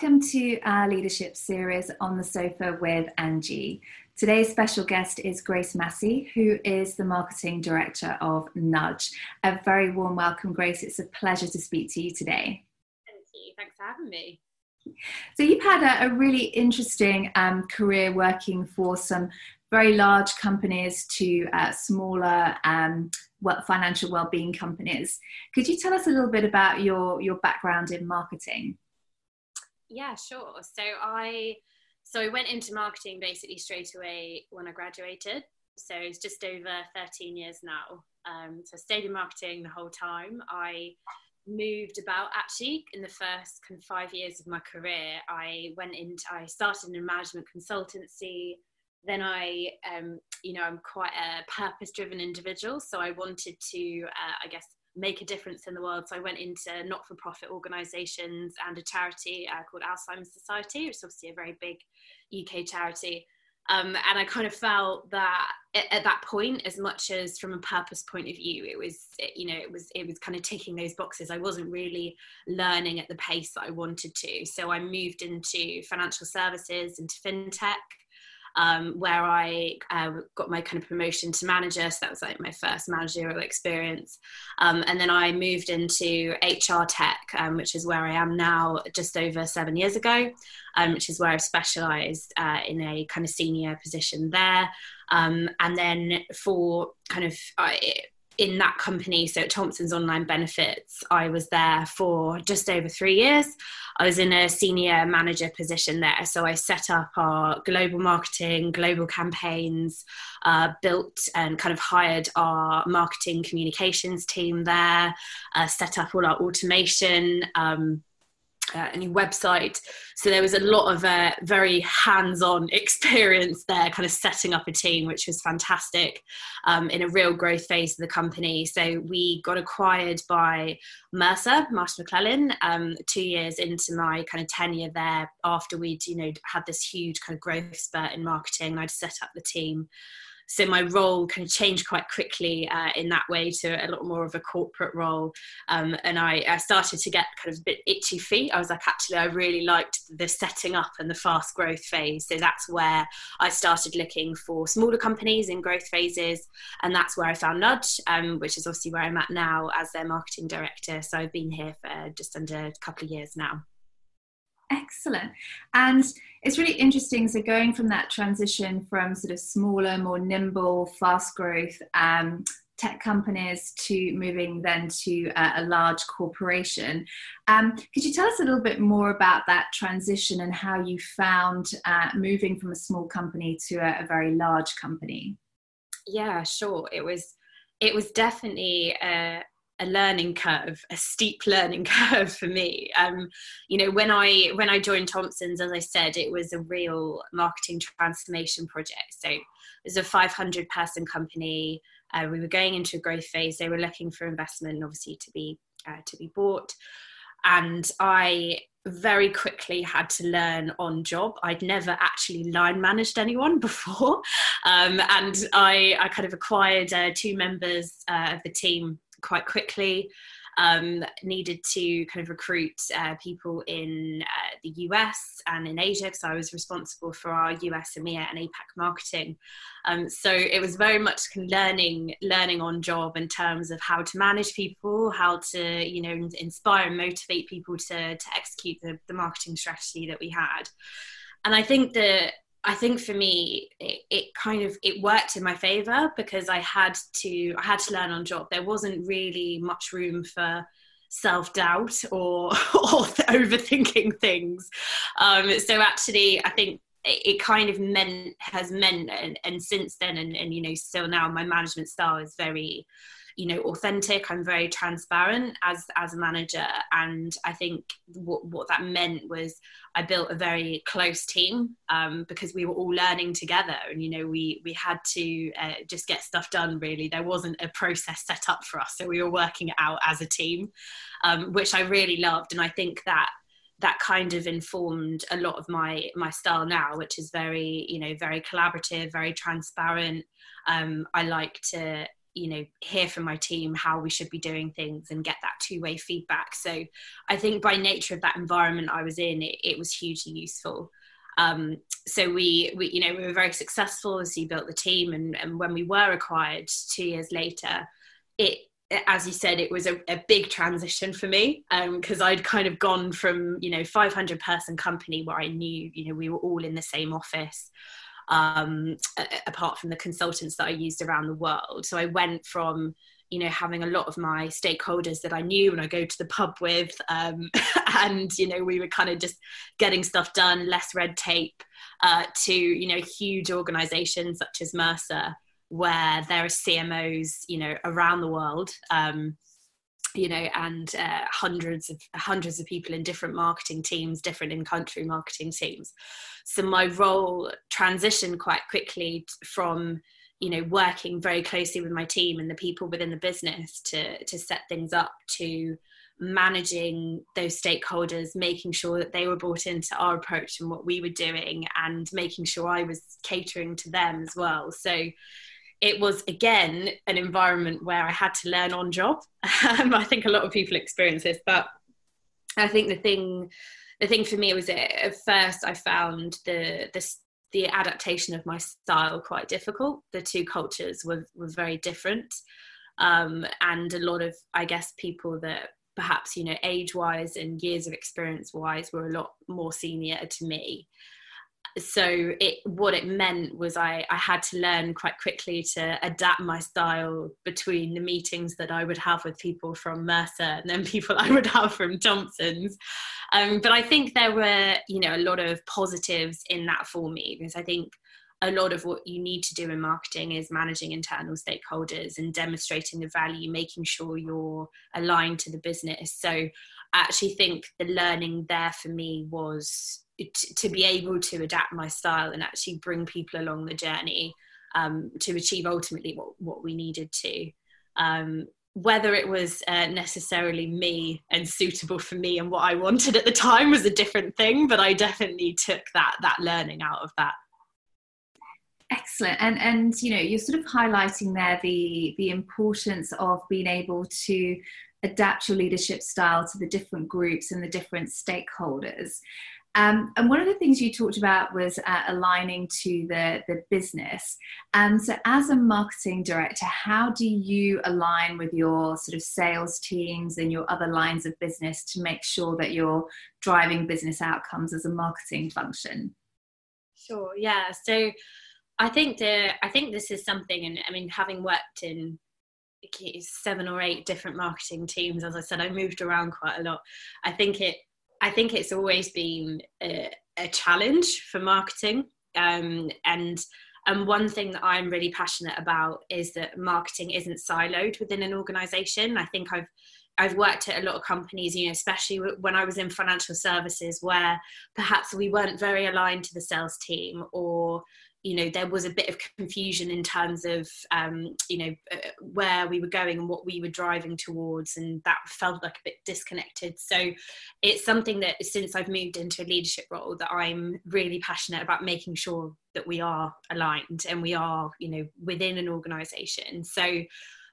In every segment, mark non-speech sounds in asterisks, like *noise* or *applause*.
Welcome to our leadership series on the sofa with Angie. Today's special guest is Grace Massey, who is the marketing director of Nudge. A very warm welcome, Grace. It's a pleasure to speak to you today. Thank you. Thanks for having me. So, you've had a, a really interesting um, career working for some very large companies to uh, smaller um, financial well-being companies. Could you tell us a little bit about your your background in marketing? Yeah, sure. So I so I went into marketing basically straight away when I graduated. So it's just over 13 years now. Um, so I stayed in marketing the whole time. I moved about actually in the first kind of five years of my career. I went into I started in management consultancy. Then I, um, you know, I'm quite a purpose-driven individual, so I wanted to, uh, I guess, make a difference in the world. So I went into not for profit organisations and a charity uh, called Alzheimer's Society, which is obviously a very big UK charity. Um, and I kind of felt that at, that point, as much as from a purpose point of view, it was, you know, it was it was kind of ticking those boxes. I wasn't really learning at the pace that I wanted to. So I moved into financial services, into fintech, um, where I uh, got my kind of promotion to manager. So that was like my first managerial experience. Um, and then I moved into HR tech, um, which is where I am now just over seven years ago, um, which is where I've specialized uh, in a kind of senior position there. Um, and then for kind of, in that company, so Thomsons Online Benefits, I was there for just over three years. I was in a senior manager position there. So I set up our global marketing, global campaigns, uh, built and kind of hired our marketing communications team there, uh, set up all our automation. Um, uh, a new website. So there was a lot of uh, very hands-on *laughs* experience there, kind of setting up a team, which was fantastic um, in a real growth phase of the company. So we got acquired by Mercer, Marsh McLennan, um, two years into my kind of tenure there. After we'd you know had this huge kind of growth spurt in marketing, I'd set up the team so my role kind of changed quite quickly uh, in that way to a lot more of a corporate role. Um, and I, I, started to get kind of a bit itchy feet. I was like actually i really liked the setting up and the fast growth phase. So that's where i started looking for smaller companies in growth phases. And that's where i found nudge um, which is obviously where i'm at now as their marketing director. So i've been here for just under a couple of years now Excellent. And it's really interesting. So, going from that transition from sort of smaller, more nimble, fast growth um, tech companies to moving then to a, a large corporation. Um, could you tell us a little bit more about that transition and how you found uh, moving from a small company to a, a very large company? Yeah, sure. It was it was definitely a, a learning curve, a steep learning *laughs* curve for me. Um, you know, when I when I joined Thomsons, as I said, it was a real marketing transformation project. So it was a 500 person company. Uh, we were going into a growth phase. They were looking for investment, obviously, to be uh, to be bought. And I very quickly had to learn on job. I'd never actually line managed anyone *laughs* before, um, and I, I kind of acquired uh, two members uh, of the team quite quickly. Um, needed to kind of recruit uh, people in uh, the US and in Asia because I was responsible for our US, EMEA, and APAC marketing. Um, so it was very much learning, learning on job in terms of how to manage people, how to you know inspire and motivate people to to execute the, the marketing strategy that we had. And I think that I think for me, it, it, kind of it worked in my favor because I had to I had to learn on job. There wasn't really much room for self doubt or *laughs* or overthinking things. Um, so actually, I think it, kind of meant has meant and, and since then and, and you know still now my management style is very you know authentic i'm very transparent as as a manager. And i think what, what that meant was i built a very close team um, because we were all learning together. And you know we we had to uh, just get stuff done really. There wasn't a process set up for us. So we were working it out as a team um, which i really loved. And i think that that kind of informed a lot of my my style now which is very you know very collaborative very transparent. Um, i like to you know hear from my team how we should be doing things and get that two-way feedback. So i think by nature of that environment i was in it, it was hugely useful. Um, so we, we you know we were very successful as we built the team and, and when we were acquired two years later it as you said, it was a, a big transition for me because um, I'd kind of gone from you know 500 person company where I knew you know we were all in the same office, um, apart from the consultants that I used around the world. So I went from you know having a lot of my stakeholders that I knew and I go to the pub with, um, *laughs* and you know we were kind of just getting stuff done, less red tape, uh, to you know huge organisations such as Mercer where there are CMOs, you know, around the world, um, you know, and uh, hundreds of hundreds of people in different marketing teams, different in-country marketing teams. So my role transitioned quite quickly from you know working very closely with my team and the people within the business to to set things up to managing those stakeholders making sure that they were brought into our approach and what we were doing and making sure i was catering to them as well so it was again an environment where I had to learn on job. *laughs* Um, I think a lot of people experience this, but I think the thing, the thing for me was that at first I found the the the adaptation of my style quite difficult. The two cultures were were very different, um, and a lot of I guess people that perhaps you know age wise and years of experience wise were a lot more senior to me so it what it meant was I, I had to learn quite quickly to adapt my style between the meetings that I would have with people from Mercer and then *laughs* people I would have from Johnson's. Um, but I think there were, you know, a lot of positives in that for me because I think a lot of what you need to do in marketing is managing internal stakeholders and demonstrating the value, making sure you're aligned to the business. So I actually think the learning there for me was to be able to adapt my style and actually bring people along the journey um, to achieve ultimately what, what we needed to. Um, whether it was uh, necessarily me and suitable for me and what I wanted at the time was a different thing, but I definitely took that that learning out of that. Excellent, and and you know you're sort of highlighting there the the importance of being able to adapt your leadership style to the different groups and the different stakeholders. Um, and one of the things you talked about was uh, aligning to the, the business. And um, so, as a marketing director, how do you align with your sort of sales teams and your other lines of business to make sure that you're driving business outcomes as a marketing function? Sure. Yeah. So, I think the I think this is something, and I mean, having worked in seven or eight different marketing teams, as I said, I moved around quite a lot. I think it I think it's always been a, a challenge for marketing. Um, and and one thing that I'm really passionate about is that marketing isn't siloed within an organization. I think I've I've worked at a lot of companies, you know, especially when I was in financial services, where perhaps we weren't very aligned to the sales team, or you know there was a bit of confusion in terms of um, you know uh, where we were going and what we were driving towards and that felt like a bit disconnected. So it's something that since i've moved into a leadership role that i'm really passionate about making sure that we are aligned and we are you know within an organization. So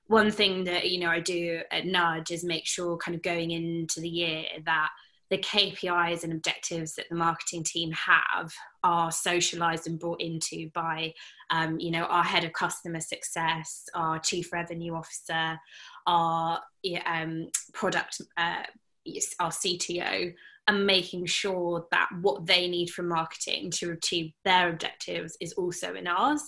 one thing that you know i do at nudge is make sure kind of going into the year that the KPIs and objectives that the marketing team have are socialized and brought into by, um, you know, our head of customer success, our chief revenue officer, our um, product, uh, our CTO, and making sure that what they need from marketing to achieve their objectives is also in ours.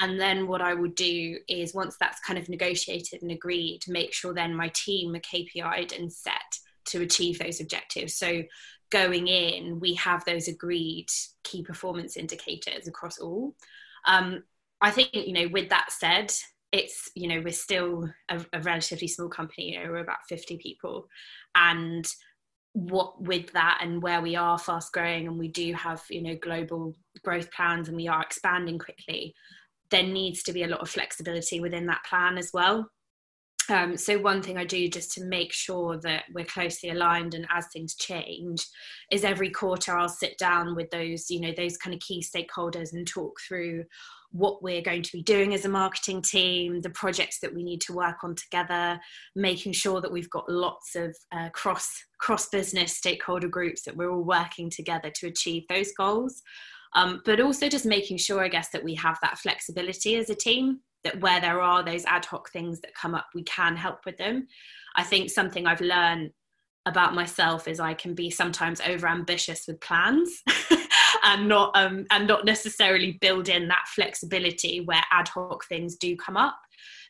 And then what I would do is once that's kind of negotiated and agreed, make sure then my team are KPI'd and set to achieve those objectives. So going in, we have those agreed key performance indicators across all. Um, I think, you know, with that said, it's, you know, we're still a, a relatively small company, you know, we're about 50 people. And what with that and where we are fast growing and we do have, you know, global growth plans and we are expanding quickly, there needs to be a lot of flexibility within that plan as well um, so one thing I do just to make sure that we're closely aligned and as things change is every quarter I'll sit down with those, you know, those kind of key stakeholders and talk through what we're going to be doing as a marketing team, the projects that we need to work on together, making sure that we've got lots of uh, cross cross business stakeholder groups that we're all working together to achieve those goals. Um, but also just making sure, I guess, that we have that flexibility as a team that where there are those ad hoc things that come up, we can help with them. I think something I've learned about myself is I can be sometimes over ambitious with plans *laughs* and not um, and not necessarily build in that flexibility where ad hoc things do come up.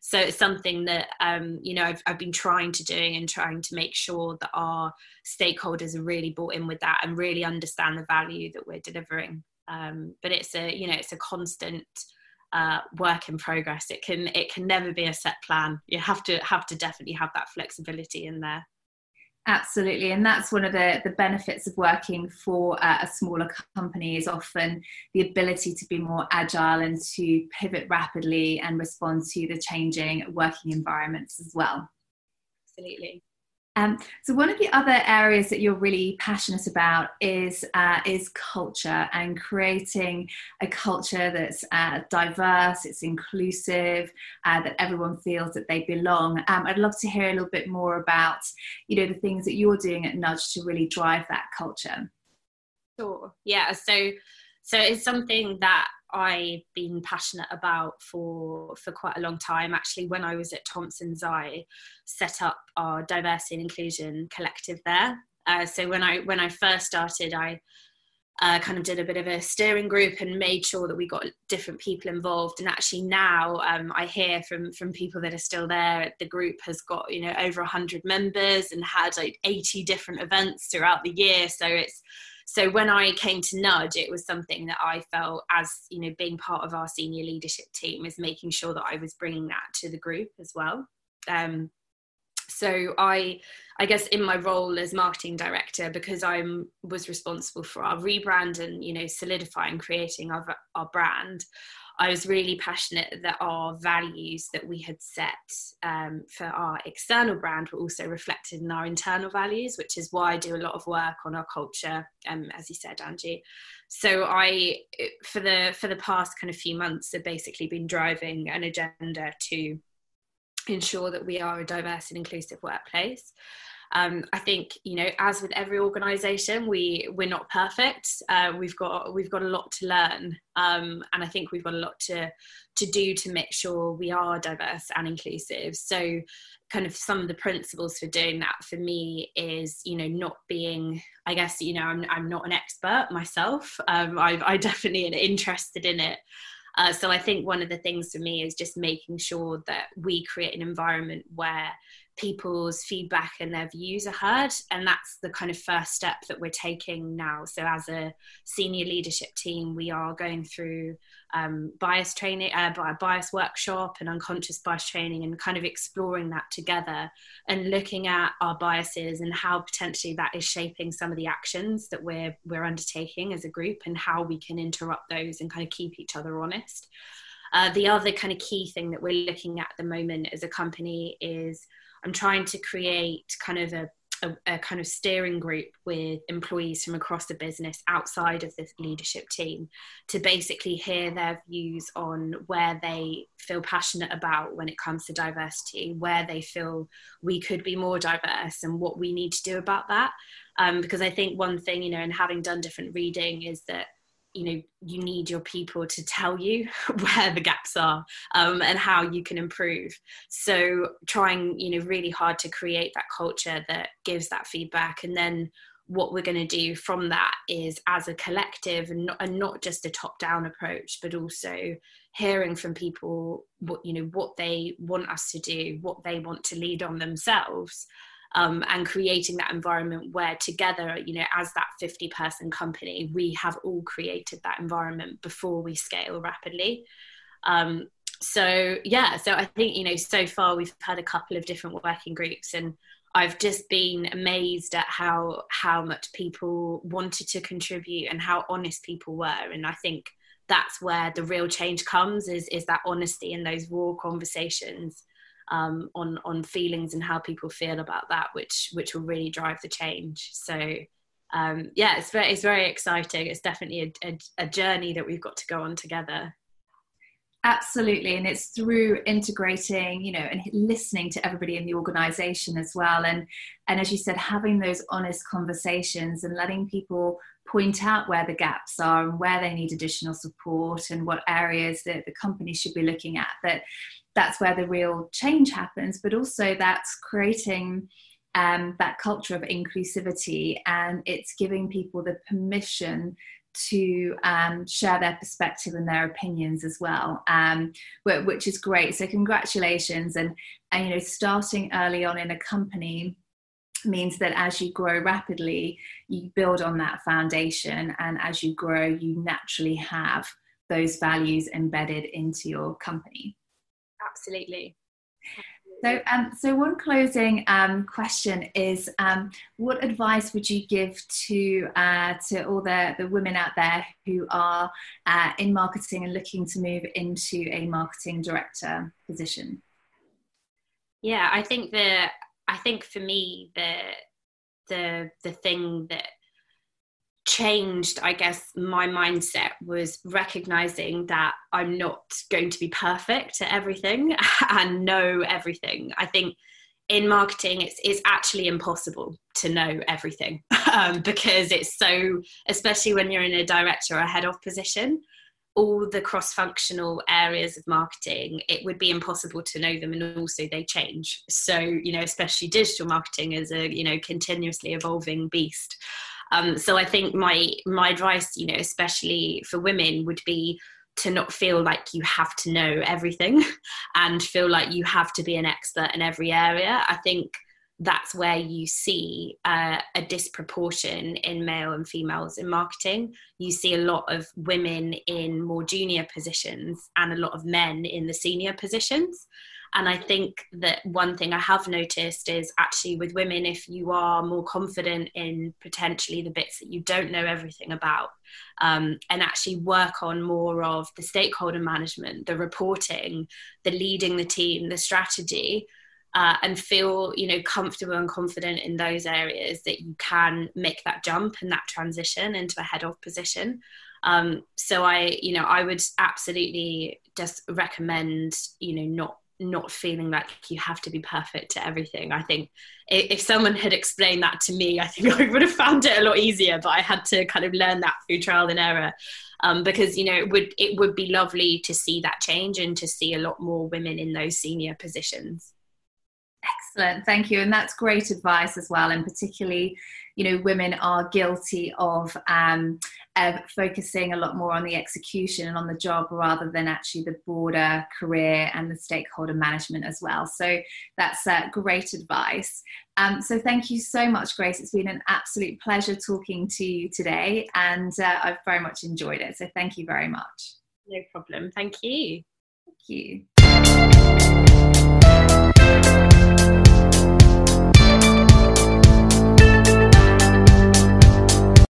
So it's something that um, you know I've, I've been trying to doing and trying to make sure that our stakeholders are really bought in with that and really understand the value that we're delivering. Um, but it's a you know it's a constant uh, work in progress. It can it can never be a set plan. You have to have to definitely have that flexibility in there. Absolutely, and that's one of the, the benefits of working for a smaller company is often the ability to be more agile and to pivot rapidly and respond to the changing working environments as well. Absolutely. Um, so one of the other areas that you're really passionate about is uh, is culture and creating a culture that's uh, diverse, it's inclusive, uh, that everyone feels that they belong. Um, I'd love to hear a little bit more about you know the things that you're doing at Nudge to really drive that culture. Sure. Yeah. So so it's something that I've been passionate about for for quite a long time. Actually, when I was at Thomsons, I set up our diversity and inclusion collective there. Uh, so when I when I first started, I uh, kind of did a bit of a steering group and made sure that we got different people involved. And actually now um, I hear from from people that are still there. The group has got you know over hundred members and had like eighty different events throughout the year. So it's so when I came to Nudge, it was something that I felt as you know being part of our senior leadership team is making sure that I was bringing that to the group as well. Um, so I, I guess in my role as marketing director, because I was responsible for our rebrand and you know solidifying, creating our our brand, I was really passionate that our values that we had set um, for our external brand were also reflected in our internal values, which is why I do a lot of work on our culture, um, as you said, Angie. So I, for the for the past kind of few months, have basically been driving an agenda to ensure that we are a diverse and inclusive workplace um, I think you know, as with every organisation, we we're not perfect. Uh, we've got we've got a lot to learn, um, and I think we've got a lot to to do to make sure we are diverse and inclusive. So, kind of some of the principles for doing that for me is you know not being I guess you know I'm I'm not an expert myself. Um, I, I definitely am interested in it. Uh, so I think one of the things for me is just making sure that we create an environment where people's feedback and their views are heard and that's the kind of first step that we're taking now. So as a senior leadership team we are going through um, bias training uh, bias workshop and unconscious bias training and kind of exploring that together and looking at our biases and how potentially that is shaping some of the actions that we're we're undertaking as a group and how we can interrupt those and kind of keep each other honest. Uh, the other kind of key thing that we're looking at at the moment as a company is I'm trying to create kind of a, a, a, kind of steering group with employees from across the business outside of the leadership team to basically hear their views on where they feel passionate about when it comes to diversity, where they feel we could be more diverse, and what we need to do about that. Um, because I think one thing, you know, and having done different reading, is that you know you need your people to tell you *laughs* where the gaps are um, and how you can improve. So trying you know really hard to create that culture that gives that feedback. And then what we're going to do from that is as a collective and not, and not just a top down approach but also hearing from people what you know what they want us to do what they want to lead on themselves um, and creating that environment where together, you know, as that 50 person company, we have all created that environment before we scale rapidly. Um, so yeah, so I think, you know, so far we've had a couple of different working groups and I've just been amazed at how how much people wanted to contribute and how honest people were. And I think that's where the real change comes is is that honesty in those raw conversations um, on on feelings and how people feel about that, which which will really drive the change. So um, yeah, it's very it's very exciting. It's definitely a, a, a journey that we've got to go on together. Absolutely, and it's through integrating, you know, and listening to everybody in the organisation as well, and and as you said, having those honest conversations and letting people point out where the gaps are and where they need additional support and what areas that the company should be looking at. That that's where the real change happens, but also that's creating um, that culture of inclusivity and it's giving people the permission to um, share their perspective and their opinions as well, um, which is great. So congratulations, and and you know starting early on in a company means that as you grow rapidly, you build on that foundation, and as you grow, you naturally have those values embedded into your company. Absolutely. So, um, so one closing um, question is: um, What advice would you give to uh, to all the, the women out there who are uh, in marketing and looking to move into a marketing director position? Yeah, I think the I think for me the the the thing that changed i guess my mindset was recognizing that i'm not going to be perfect at everything *laughs* and know everything. I think in marketing it's, it's actually impossible to know everything *laughs* um, because it's so especially when you're in a director or a head of position all the cross-functional areas of marketing it would be impossible to know them and also they change. So you know especially digital marketing is a you know continuously evolving beast um, so I think my my advice, you know, especially for women, would be to not feel like you have to know everything *laughs* and feel like you have to be an expert in every area. I think that's where you see uh, a disproportion in male and females in marketing. You see a lot of women in more junior positions and a lot of men in the senior positions. And I think that one thing I have noticed is actually with women, if you are more confident in potentially the bits that you don't know everything about, um, and actually work on more of the stakeholder management, the reporting, the leading the team, the strategy. Uh, and feel you know comfortable and confident in those areas that you can make that jump and that transition into a head of position um, so i you know i would absolutely just recommend you know not not feeling like you have to be perfect to everything. I think if someone had explained that to me, I think *laughs* I would have found it a lot easier. But I had to kind of learn that through trial and error, um, because you know it would it would be lovely to see that change and to see a lot more women in those senior positions. Excellent, thank you, and that's great advice as well, and particularly you know women are guilty of um, uh, focusing a lot more on the execution and on the job rather than actually the broader career and the stakeholder management as well so that's uh, great advice. Um, so thank you so much grace it's been an absolute pleasure talking to you today and uh, i've very much enjoyed it so thank you very much. No problem thank you. Thank you